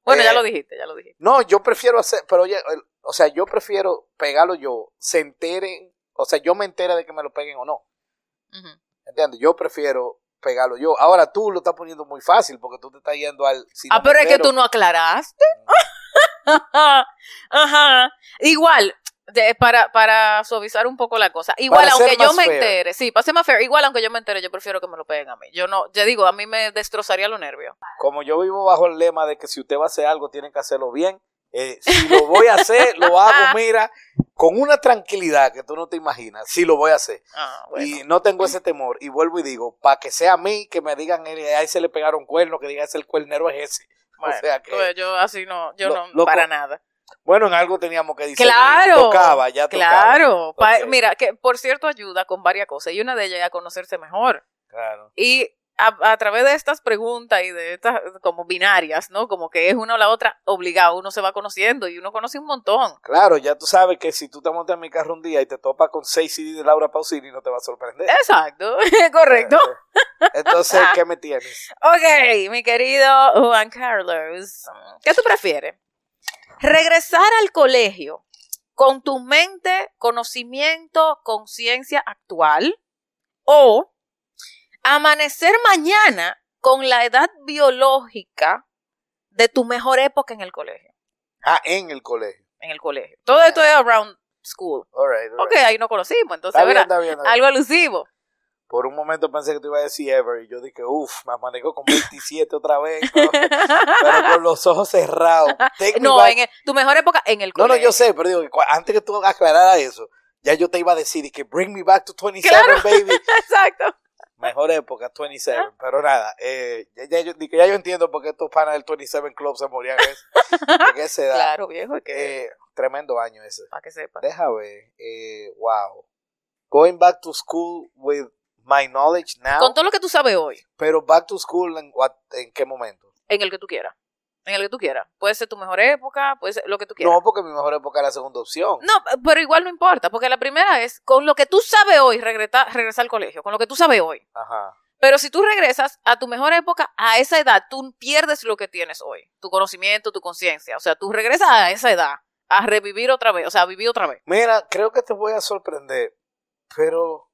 Bueno, ya Eh, lo dijiste, ya lo dijiste. No, yo prefiero hacer, pero oye, el- o sea, yo prefiero pegarlo yo, se enteren, o sea, yo me entere de que me lo peguen o no. Ujú. ¿Entiendes? Yo prefiero pegarlo yo. Ahora tú lo estás poniendo muy fácil porque tú te estás yendo al... ah, pero es que tú no aclaraste. *laughs* Ajá. Igual, de- para, para suavizar un poco la cosa. Igual, Para aunque yo me fair. entere, sí, para ser más fair, igual aunque yo me entere, yo prefiero que me lo peguen a mí. Yo no, ya digo, a mí me destrozaría los nervios. Como yo vivo bajo el lema de que si usted va a hacer algo, tiene que hacerlo bien. eh, si lo voy a hacer, lo *laughs* hago, mira, con una tranquilidad que tú no te imaginas. Si lo voy a hacer. Ah, bueno. Y no tengo ese temor. Y vuelvo y digo, para que sea a mí, que me digan, "Eh, ahí se le pegaron cuernos, que diga, ese el cuernero es ese. Bueno, o sea que- pues yo así no, yo Lo- no, para nada. Bueno, en algo teníamos que decir. Claro. Tocaba, ya tocaba. Claro. Mira, que por cierto ayuda con varias cosas y una de ellas es a conocerse mejor. Claro. Y a, a través de estas preguntas y de estas como binarias, ¿no? Como que es una o la otra obligado, uno se va conociendo y uno conoce un montón. Claro, ya tú sabes que si tú te montas en mi carro un día y te topas con seis CD de Laura Pausini, no te va a sorprender. Exacto, *laughs* correcto. Entonces, ¿qué me tienes? *laughs* Ok, mi querido Juan Carlos, ¿qué tú prefieres? ¿Regresar al colegio con tu mente, conocimiento, conciencia actual o amanecer mañana con la edad biológica de tu mejor época en el colegio? Ah, en el colegio. En el colegio. Todo esto es around school. All right, all Ok, ahí nos conocimos, entonces, Está bien, ¿verdad? está bien, está bien. Algo alusivo. Por un momento pensé que tú ibas a decir ever y yo dije, uff, me amanezco con 27 otra vez, pero, pero con los ojos cerrados. Take *laughs* No, en el- tu mejor época en el no, colegio. no, yo sé, pero digo, antes que tú aclararas eso, ya yo te iba a decir que bring me back to 27, Claro. *laughs* baby. Exacto. Mejor época, 27. Pero nada, eh, ya, ya yo, ya yo entiendo por qué estos panas del 27 Club se morían en esa edad. Claro, viejo, que Eh, tremendo año ese. para que sepa. Deja ver. Eh, wow. Going back to school with my knowledge now. Con todo lo que tú sabes hoy, pero back to school en, what- en qué momento? en el que tú quieras. En el que tú quieras. Puede ser tu mejor época, puede ser lo que tú quieras. No, porque mi mejor época era la segunda opción. No, pero igual no importa, porque la primera es con lo que tú sabes hoy, regresar, regresar al colegio, con lo que tú sabes hoy. Ajá. Pero si tú regresas a tu mejor época, a esa edad, tú pierdes lo que tienes hoy, tu conocimiento, tu conciencia. O sea, tú regresas a esa edad, a revivir otra vez, o sea, a vivir otra vez. Mira, creo que te voy a sorprender, pero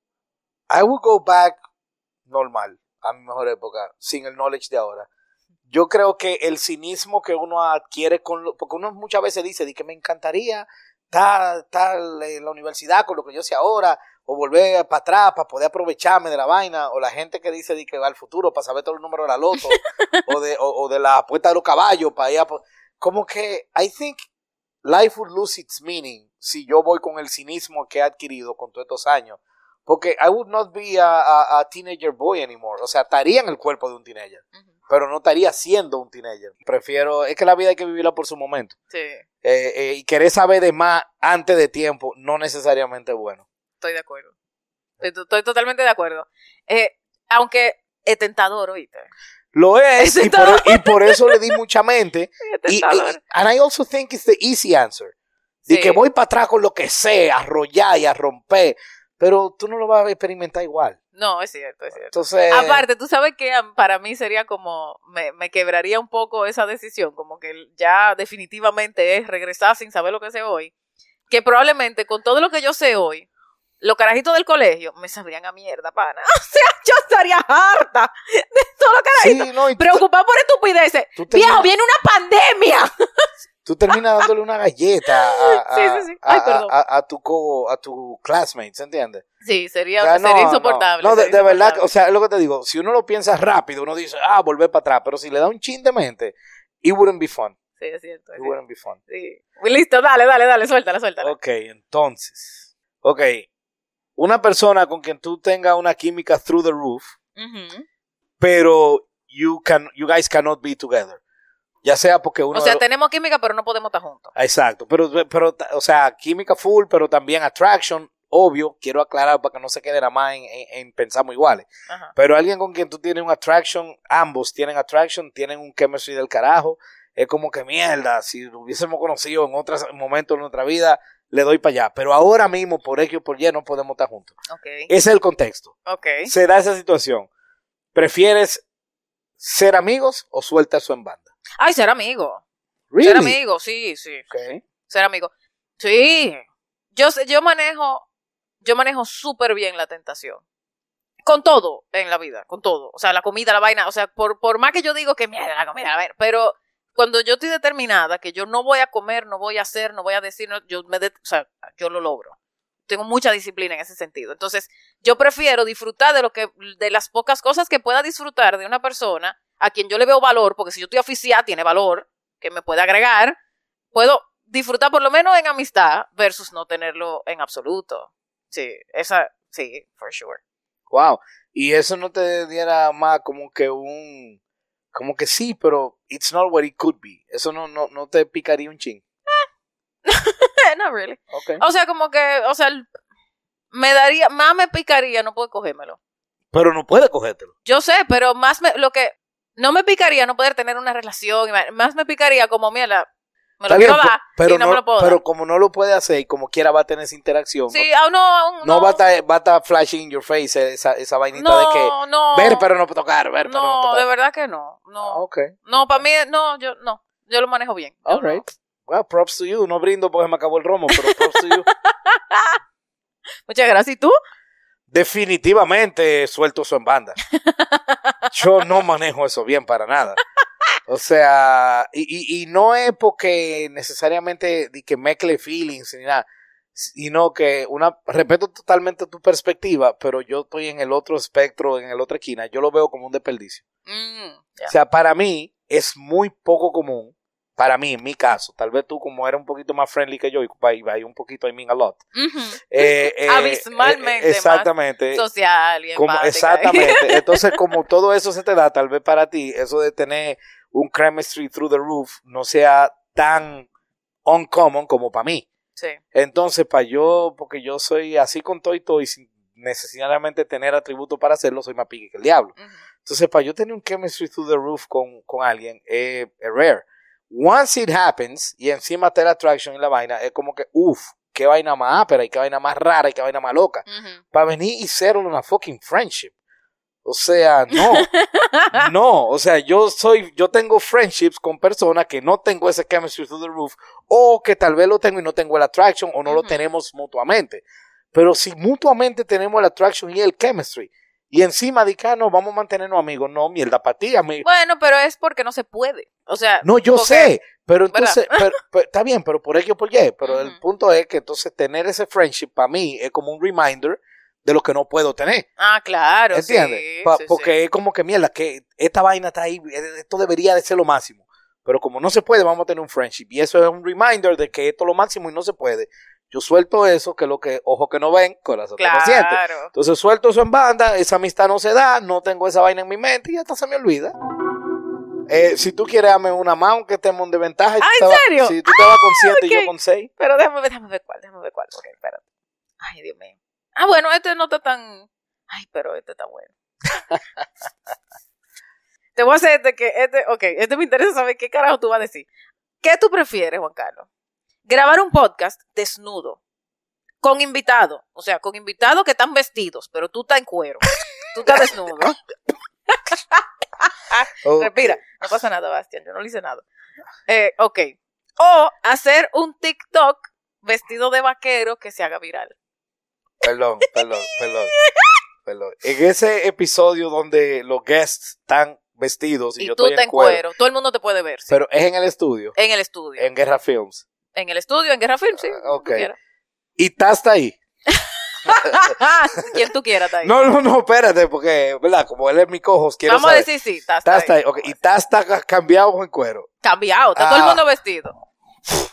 I will go back normal a mi mejor época, sin el knowledge de ahora. Yo creo que el cinismo que uno adquiere con lo, porque uno muchas veces dice de que me encantaría estar, estar en la universidad con lo que yo sé ahora, o volver para atrás para poder aprovecharme de la vaina, o la gente que dice de que va al futuro para saber todos los números de la loto, *laughs* o de, o, o de la apuesta de los caballos para ir a... Como que I think life would lose its meaning si yo voy con el cinismo que he adquirido con todos estos años. Porque I would not be a, a- a teenager boy anymore. O sea, estaría en el cuerpo de un teenager, pero no estaría siendo un teenager. Prefiero, es que la vida hay que vivirla por su momento. Sí, Eh, eh, y querer saber de más antes de tiempo no necesariamente es bueno. estoy de acuerdo. Estoy, estoy totalmente de acuerdo. Eh, aunque es tentador, oíste. Lo es, Ese y por, y por eso le di mucha mente. *laughs* Es Y, y- and I also think it's the easy answer. De Sí. que voy para atrás con lo que sé, a arrollar y a romper. Pero tú no lo vas a experimentar igual. No, es cierto, es cierto. Entonces. Aparte, tú sabes que am, para mí sería como, me, me quebraría un poco esa decisión, como que ya definitivamente es regresar sin saber lo que sé hoy, que probablemente con todo lo que yo sé hoy, los carajitos del colegio me sabrían a mierda, pana. *laughs* O sea, yo estaría harta de todos los carajitos. Sí, no, Preocupado por estupideces. Viejo, viene una pandemia. *laughs* tú terminas dándole una galleta a, a, *laughs* Sí, sí, sí. a- Ay, a- perdón. a- a tu co, a tu classmates, ¿entiendes? Sí, sería, O sea, no, sería insoportable. No, de, verdad, o sea, es lo que te digo. Si uno lo piensa rápido, uno dice, ah, volver para atrás. Pero si le da un chin de mente, it wouldn't be fun. Sí, es cierto. It wouldn't be fun. Sí. Listo, dale, dale, dale, suéltala, suéltala. Ok, entonces. Ok. Una persona con quien tú tengas una química through the roof, pero you, can, you guys cannot be together. Ya sea porque uno. O sea, los- tenemos química, pero no podemos estar juntos. Exacto, pero, pero, o sea, química full, pero también attraction, obvio, quiero aclarar para que no se quede nada más en, en- en pensamos iguales. Ajá. Pero alguien con quien tú tienes un attraction, ambos tienen attraction, tienen un chemistry del carajo. Es como que mierda, si lo hubiésemos conocido en otros momentos de nuestra vida, le doy para allá. Pero ahora mismo, por X o por Y, no podemos estar juntos. Ok. Ese es el contexto. Ok. Se da esa situación. ¿Prefieres ser amigos o suelta eso en banda? Ay, ser amigo. Really? Ser amigo, sí, sí. Ok. Ser amigo. Sí. Yo, yo manejo, yo manejo súper bien la tentación. Con todo en la vida, con todo. O sea, la comida, la vaina. O sea, por, por más que yo digo que mierda la comida, la vaina. Pero cuando yo estoy determinada que yo no voy a comer, no voy a hacer, no voy a decir, no, yo me, de- o sea, yo lo logro. Tengo mucha disciplina en ese sentido. Entonces, yo prefiero disfrutar de lo que, de las pocas cosas que pueda disfrutar de una persona a quien yo le veo valor, porque si yo estoy oficial, tiene valor, que me puede agregar, puedo disfrutar por lo menos en amistad versus no tenerlo en absoluto. Sí, esa, sí, for sure. Wow. Y eso no te diera más como que un. Como que sí, pero it's not what it could be. Eso no, no, no te picaría un ching. *laughs* Not really. Ok. O sea, como que, o sea, me daría, más me picaría no poder cogérmelo. Pero no puede cogértelo. Yo sé, pero más me, lo que, no me picaría no poder tener una relación, más me picaría como, mierda, me lo quiero dar pero, y no, no, me lo puedo pero dar. como no lo puede hacer y como quiera va a tener esa interacción. Sí, aún no, aún no, no va a estar, va a estar flashing in your face esa, esa vainita de que no, ver pero no tocar, ver pero no tocar. de verdad que no, Ah, no, Ok. no, para mí, no, yo, no, yo lo manejo bien. All right. Well, props to you. No brindo porque me acabó el romo, pero props to you. *laughs* Muchas gracias. ¿Y tú? Definitivamente suelto eso en banda. *laughs* Yo no manejo eso bien para nada. O sea, y, y, y no es porque necesariamente di que mezcle feelings ni nada, sino que una respeto totalmente tu perspectiva, pero yo estoy en el otro espectro, en el otra esquina, yo lo veo como un desperdicio. Mm. O sea, para mí es muy poco común, para mí, en mi caso, tal vez tú como eres un poquito más friendly que yo, y by, un poquito, I mean a lot. Eh, *laughs* eh, Abismalmente eh, más exactamente. Social y Como, exactamente. *laughs* Entonces, como todo eso se te da, tal vez para ti, eso de tener un chemistry through the roof no sea tan uncommon como para mí. Sí. Entonces, para yo, porque yo soy así con todo y todo, y sin necesariamente tener atributos para hacerlo, soy más pique que el diablo. Entonces, para yo tener un chemistry through the roof con, con alguien, eh, es rare. Once it happens, y encima te la attraction y la vaina, es como que, uff, qué vaina más ápera, y qué vaina más rara, y qué vaina más loca para venir y ser una fucking friendship. O sea, no, *laughs* no, o sea, yo soy, yo tengo friendships con personas que no tengo ese chemistry through the roof, o que tal vez lo tengo y no tengo el attraction, o no lo tenemos mutuamente. Pero si mutuamente tenemos el attraction y el chemistry, y encima de que no, vamos a mantenernos amigos, no, mierda para ti, amigo. Bueno, pero es porque no se puede. O sea, No, yo porque- sé, pero entonces, ¿Verdad? pero- *laughs* pero está bien, pero por X o por Y, pero el punto es que entonces tener ese friendship para mí es como un reminder de lo que no puedo tener. Ah, claro. ¿Entiendes? sí, Pa- sí, porque sí. es como que mierda, que esta vaina está ahí, eh, esto debería de ser lo máximo. Pero como no se puede, vamos a tener un friendship. Y eso es un reminder de que esto es lo máximo y no se puede. Yo suelto eso, que lo que, ojo que no ven, corazón que no siente. Claro. Entonces suelto eso en banda, esa amistad no se da, no tengo esa vaina en mi mente y hasta se me olvida. Eh, si tú quieres, dame una más, aunque estemos de ventaja. y tú Ah, ¿en serio? Si tú te vas con siete y ok. yo con seis. Pero déjame ver, déjame ver cuál, déjame ver cuál. Ok, espérate. Ay, Dios mío. Ah, bueno, este no está tan. Ay, pero este está bueno. *laughs* Te voy a hacer este que. Este, ok, este me interesa saber qué carajo tú vas a decir. ¿Qué tú prefieres, Juan Carlos? Grabar un podcast desnudo. Con invitado. O sea, con invitados que están vestidos, pero tú estás en cuero. Tú estás desnudo. *laughs* *laughs* Respira. No pasa nada, Bastian. Yo no le hice nada. Eh, ok. O hacer un TikTok vestido de vaquero que se haga viral. Perdón, perdón, perdón. Perdón. En ese episodio donde los guests están vestidos y, Y, yo tú estoy te en cuero, cuero. Todo el mundo te puede ver. sí. pero es en el estudio, en el estudio. en Guerra Films. En el estudio, en Guerra Film, sí. Ah, ok. Y Tasta ahí. *laughs* Quien tú quieras está ahí. No, no, no, espérate, porque, ¿verdad? Como él es mi cojos, quiero Vamos a decir sí, está, está Tasta ahí. ahí. ok, Y Tasta ca- cambiado con cuero. Cambiado, está todo el Ah. mundo vestido. *laughs*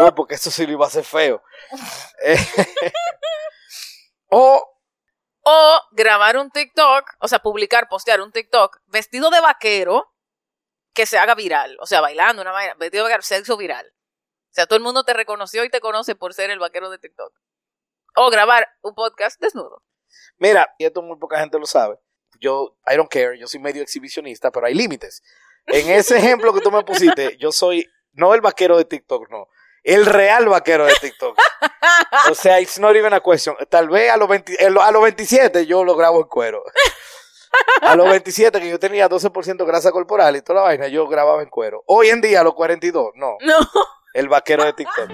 No, porque eso sí lo iba a hacer feo. Eh, *laughs* o, O grabar un TikTok, o sea, publicar, postear un TikTok vestido de vaquero que se haga viral. O sea, bailando una vaina, vestido de sexo viral. sea, todo el mundo te reconoció y te conoce por ser el vaquero de TikTok. O grabar un podcast desnudo. Mira, y esto muy poca gente lo sabe. Yo, I don't care, yo soy medio exhibicionista, pero hay límites. En ese ejemplo que tú me pusiste, *laughs* yo soy, no el vaquero de TikTok, no. El real vaquero de TikTok. O sea, it's not even a question. Tal vez a los, 20 a los 27 yo lo grabo en cuero. *laughs* A los 27, que yo tenía 12% grasa corporal y toda la vaina, yo grababa en cuero. Hoy en día, a los 42, no. No. El vaquero de TikTok.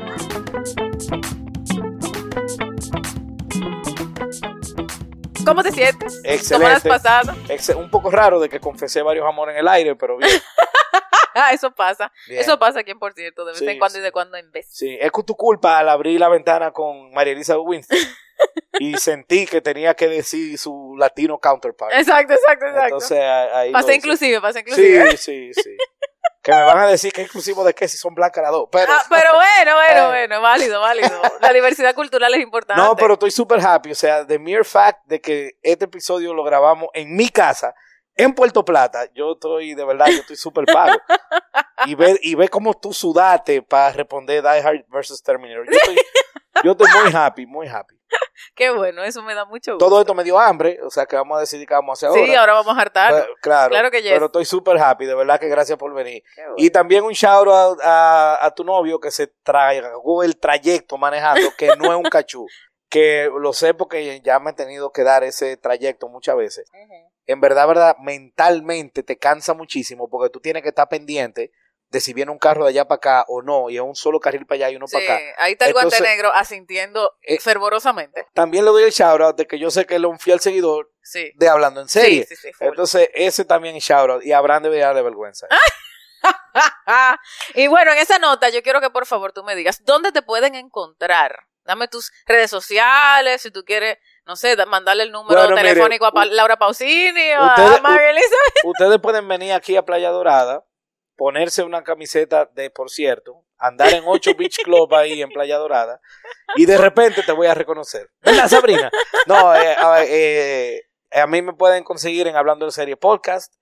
¿Cómo te sientes? ¿Cómo lo has Excelente. pasado? Ex- un poco raro de que confesé varios amores en el aire, pero bien. *laughs* Eso pasa. bien. Eso pasa aquí en Por cierto, de vez Sí, en cuando sí. y de cuando en vez. Sí, es tu culpa al abrir la ventana con María Elizabeth Winston. *laughs* y sentí que tenía que decir su latino counterpart. Exacto, exacto, exacto. Entonces ahí. Hice. inclusive, pasa inclusive. Sí, sí, sí. que me van a decir que es exclusivo de que si son blancas las dos. Pero, Ah, pero bueno, *laughs* Eh. bueno, bueno, válido, válido. La diversidad cultural es importante. no, pero estoy súper happy. O sea, the mere fact de que este episodio lo grabamos en mi casa, en Puerto Plata, yo estoy, de verdad, yo estoy súper pago. Y ve, y ve cómo tú sudaste para responder Die Hard versus Terminator. Yo estoy, yo estoy muy happy, muy happy. *laughs* Qué bueno, eso me da mucho gusto. Todo esto me dio hambre, o sea que vamos a decidir qué vamos a hacer ahora. Sí, ahora vamos a hartar. Pero- claro, Claro que yes. pero estoy súper happy, de verdad que gracias por venir. Bueno. Y también un shout out a, a tu novio que se tragó el trayecto manejando, que no es un cachú. *laughs* Que lo sé porque ya me he tenido que dar ese trayecto muchas veces. En verdad, verdad, mentalmente te cansa muchísimo porque tú tienes que estar pendiente de si viene un carro de allá para acá o no, y es un solo carril para allá y uno Sí, para acá. ahí está el guante Entonces- negro asintiendo Eh, fervorosamente. También le doy el shout out de que yo sé que él es un fiel seguidor Sí. de Hablando en Serie. Sí, sí, sí, full. Entonces, ese también es shout out y Abraham debe darle vergüenza. *laughs* y bueno, en esa nota yo quiero que por favor tú me digas dónde te pueden encontrar. Dame tus redes sociales, si tú quieres, no sé, da- mandarle el número Bueno, mire, telefónico a Pa- Laura Pausini o ustedes- a María Elizabeth. Ustedes pueden venir aquí a Playa Dorada, ponerse una camiseta de, por cierto, andar en 8 Beach Club ahí en Playa Dorada, y de repente te voy a reconocer. ¿Verdad, Sabrina? No, eh, a, eh, mí me pueden conseguir en Hablando en Serie Podcast.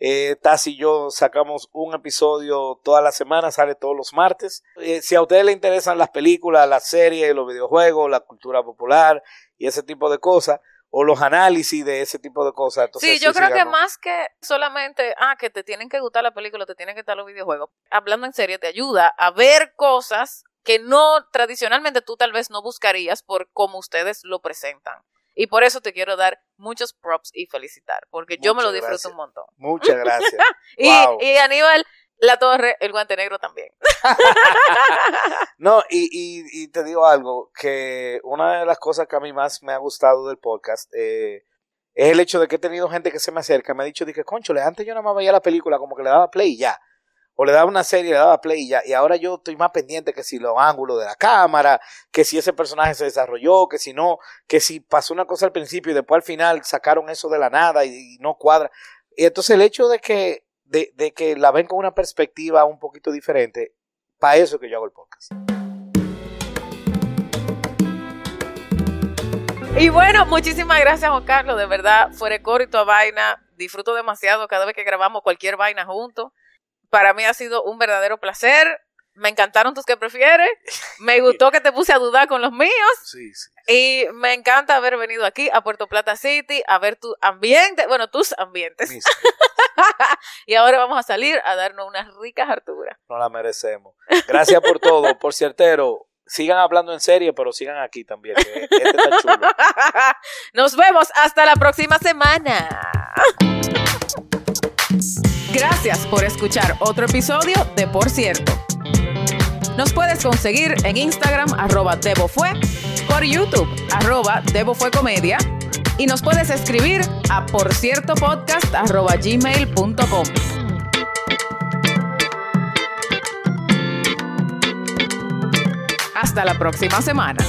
Eh, Taz y yo sacamos un episodio toda la semana, sale todos los martes. Eh, si a ustedes les interesan las películas, las series, los videojuegos, la cultura popular y ese tipo de cosas, o los análisis de ese tipo de cosas, entonces Sí, yo creo que más que solamente, ah, que te tienen que gustar la película, te tienen que gustar los videojuegos. Hablando en serio, te ayuda a ver cosas que no, tradicionalmente tú tal vez no buscarías por cómo ustedes lo presentan. Y por eso te quiero dar muchos props y felicitar, porque yo me lo disfruto gracias. un montón. Muchas gracias. *laughs* Y, Wow. y Aníbal, la torre, el guante negro también. *laughs* No, y, y, y te digo algo, que una de las cosas que a mí más me ha gustado del podcast eh, es el hecho de que he tenido gente que se me acerca me ha dicho, dije, conchole, antes yo nada más veía la película como que le daba play y ya. O le daba una serie le daba play y ya. Y ahora yo estoy más pendiente que si los ángulos de la cámara, que si ese personaje se desarrolló, que si no, que si pasó una cosa al principio y después al final sacaron eso de la nada y, y no cuadra. Y entonces el hecho de que, de, de que la ven con una perspectiva un poquito diferente, para eso es que yo hago el podcast. Y bueno, muchísimas gracias, Juan Carlos. De verdad, fuera y toda vaina. Disfruto demasiado cada vez que grabamos cualquier vaina juntos. Para mí ha sido un verdadero placer. Me encantaron tus que prefieres. Me *laughs* gustó que te puse a dudar con los míos. Sí, sí. Y me encanta haber venido aquí a Puerto Plata City a ver tu ambiente, bueno, tus ambientes. Mis- *laughs* Y ahora vamos a salir a darnos unas ricas harturas. no la merecemos. Gracias por todo. Por ciertero, sigan hablando en serie, pero sigan aquí también. Que este está chulo. *laughs* Nos vemos hasta la próxima semana. Gracias por escuchar otro episodio de Por Cierto. Nos puedes conseguir en Instagram arroba Debofue, por YouTube arroba Debofue Comedia y nos puedes escribir a arroba gmail.com. Hasta la próxima semana.